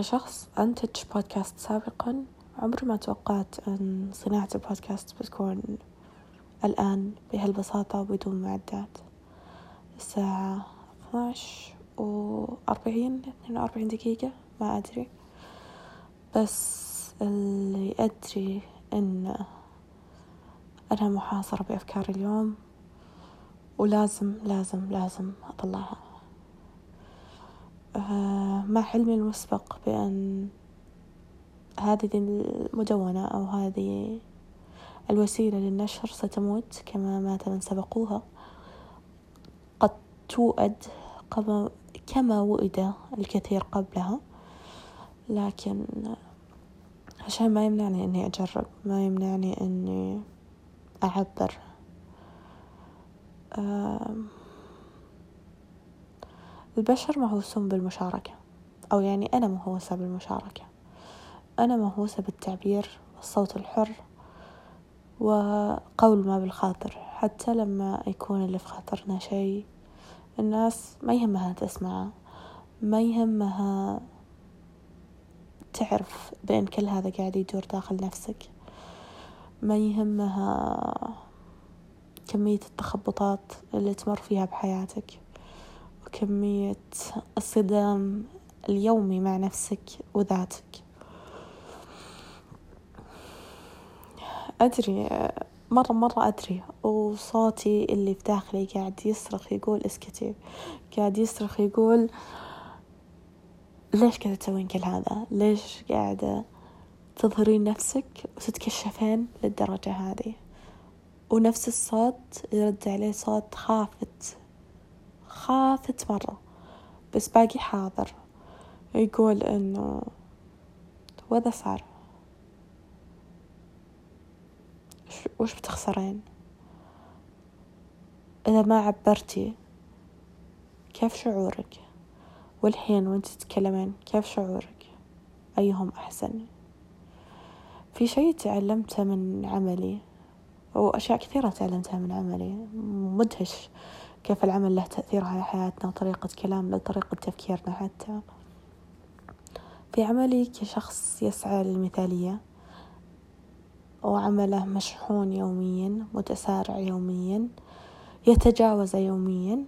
كشخص أنتج بودكاست سابقا. عمري ما توقعت أن صناعة البودكاست بتكون الآن بهالبساطة وبدون معدات. الساعة 12 وأربعين اثنين وأربعين دقيقة ما أدري. بس اللي أدري أن أنا محاصرة بأفكار اليوم ولازم لازم لازم أطلعها. مع علمي المسبق بأن هذه المدونة أو هذه الوسيلة للنشر ستموت كما مات من سبقوها. قد توأد كما وئد الكثير قبلها. لكن عشان ما يمنعني إني أجرب ما يمنعني إني أعبر. البشر مهووسون بالمشاركة أو يعني أنا مهووسة بالمشاركة. أنا مهووسة بالتعبير والصوت الحر وقول ما بالخاطر. حتى لما يكون اللي في خاطرنا شيء الناس ما يهمها تسمعه ما يهمها تعرف بأن كل هذا قاعد يدور داخل نفسك. ما يهمها كمية التخبطات اللي تمر فيها بحياتك. وكمية الصدام اليومي مع نفسك وذاتك. أدري مرة مرة أدري وصوتي اللي في داخلي قاعد يصرخ يقول اسكتي. قاعد يصرخ يقول ليش قاعدة تسوين كل هذا؟ ليش قاعدة تظهرين نفسك وتتكشفين للدرجة هذه؟ ونفس الصوت يرد عليه صوت خافت خافت مرة بس باقي حاضر. يقول إنه وذا صار. وش بتخسرين؟ إذا ما عبرتي كيف شعورك؟ والحين وانت تتكلمين كيف شعورك؟ أيهم أحسن؟ في شيء تعلمته من عملي وأشياء كثيرة تعلمتها من عملي مدهش. كيف العمل له تأثير على حياتنا وطريقة كلامنا وطريقة تفكيرنا حتى؟ في عملي كشخص يسعى للمثالية وعمله مشحون يوميا متسارع يوميا يتجاوز يوميا.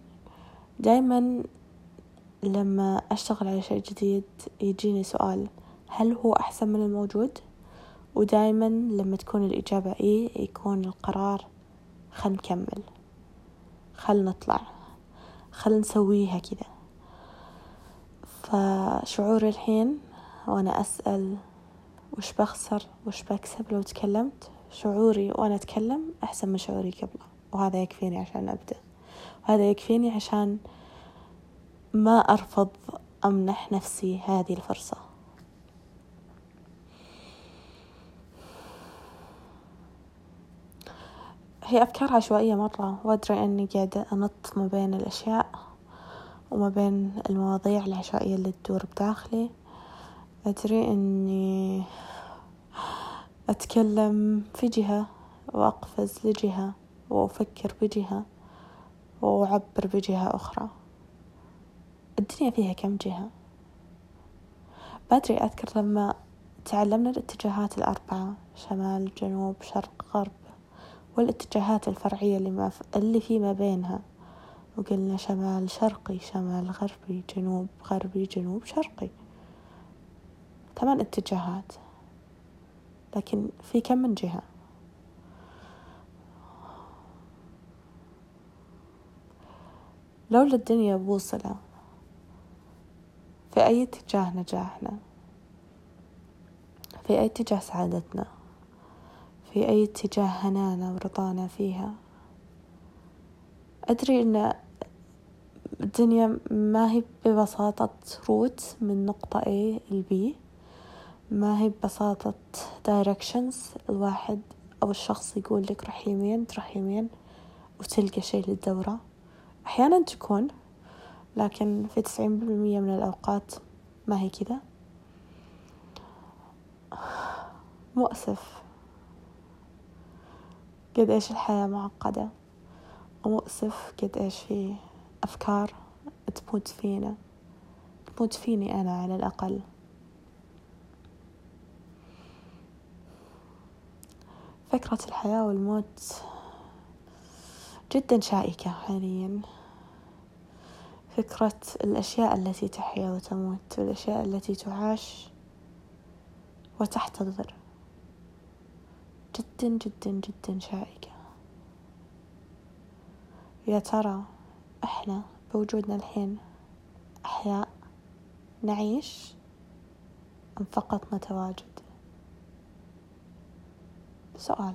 دائما لما أشتغل على شيء جديد يجيني سؤال هل هو أحسن من الموجود؟ ودائما لما تكون الإجابة إيه يكون القرار خل نكمل. خل نطلع خل نسويها كذا فشعوري الحين وأنا أسأل وش بخسر وش بكسب؟ لو تكلمت شعوري وأنا أتكلم أحسن من شعوري قبله وهذا يكفيني عشان أبدأ. وهذا يكفيني عشان ما أرفض أمنح نفسي هذه الفرصة. هي أفكار عشوائية مرة وأدري أني قاعدة أنط ما بين الأشياء وما بين المواضيع العشوائية اللي تدور بداخلي. أدري أني أتكلم في جهة وأقفز لجهة وأفكر بجهة وأعبر بجهة أخرى. الدنيا فيها كم جهة؟ بدري أذكر لما تعلمنا الاتجاهات الأربعة شمال جنوب شرق غرب. والاتجاهات الفرعية اللي, ما ف... اللي في ما بينها. وقلنا شمال شرقي شمال غربي جنوب غربي جنوب شرقي. ثمان اتجاهات. لكن في كم من جهة؟ لولا الدنيا بوصلة في أي اتجاه نجاحنا؟ في أي اتجاه سعادتنا؟ في أي اتجاه هنانا ورضانا فيها. أدري أن الدنيا ما هي ببساطة روت من نقطة A ل B. ما هي ببساطة directions. الواحد أو الشخص يقول لك روح يمين تروح يمين وتلقى شيء للدورة. أحيانا تكون لكن في تسعين بالمية من الأوقات ما هي كذا. مؤسف. قد إيش الحياة معقدة؟ ومؤسف قد إيش في أفكار تموت فينا. تموت فيني أنا على الأقل. فكرة الحياة والموت جدا شائكة حاليا. فكرة الأشياء التي تحيا وتموت والأشياء التي تعاش وتحتضر. جدا جدا جدا شائكة. يا ترى إحنا بوجودنا الحين أحياء نعيش أم فقط نتواجد سؤال.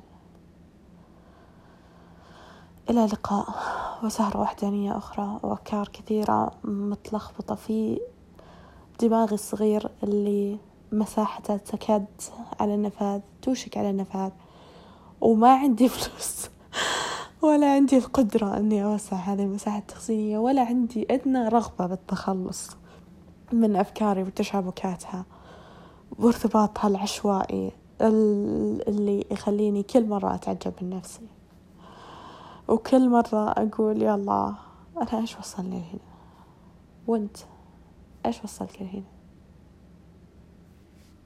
إلى اللقاء وسهرة وحدانية أخرى وأفكار كثيرة متلخبطة في دماغي الصغير اللي مساحته تكاد على النفاذ توشك على النفاذ. وما عندي فلوس. ولا عندي القدرة أني أوسع هذه المساحة التخزينية ولا عندي أدنى رغبة بالتخلص من أفكاري وتشابكاتها وارتباطها العشوائي اللي يخليني كل مرة أتعجب من نفسي. وكل مرة أقول يا الله أنا إيش وصلني هنا وأنت إيش وصلك لهنا؟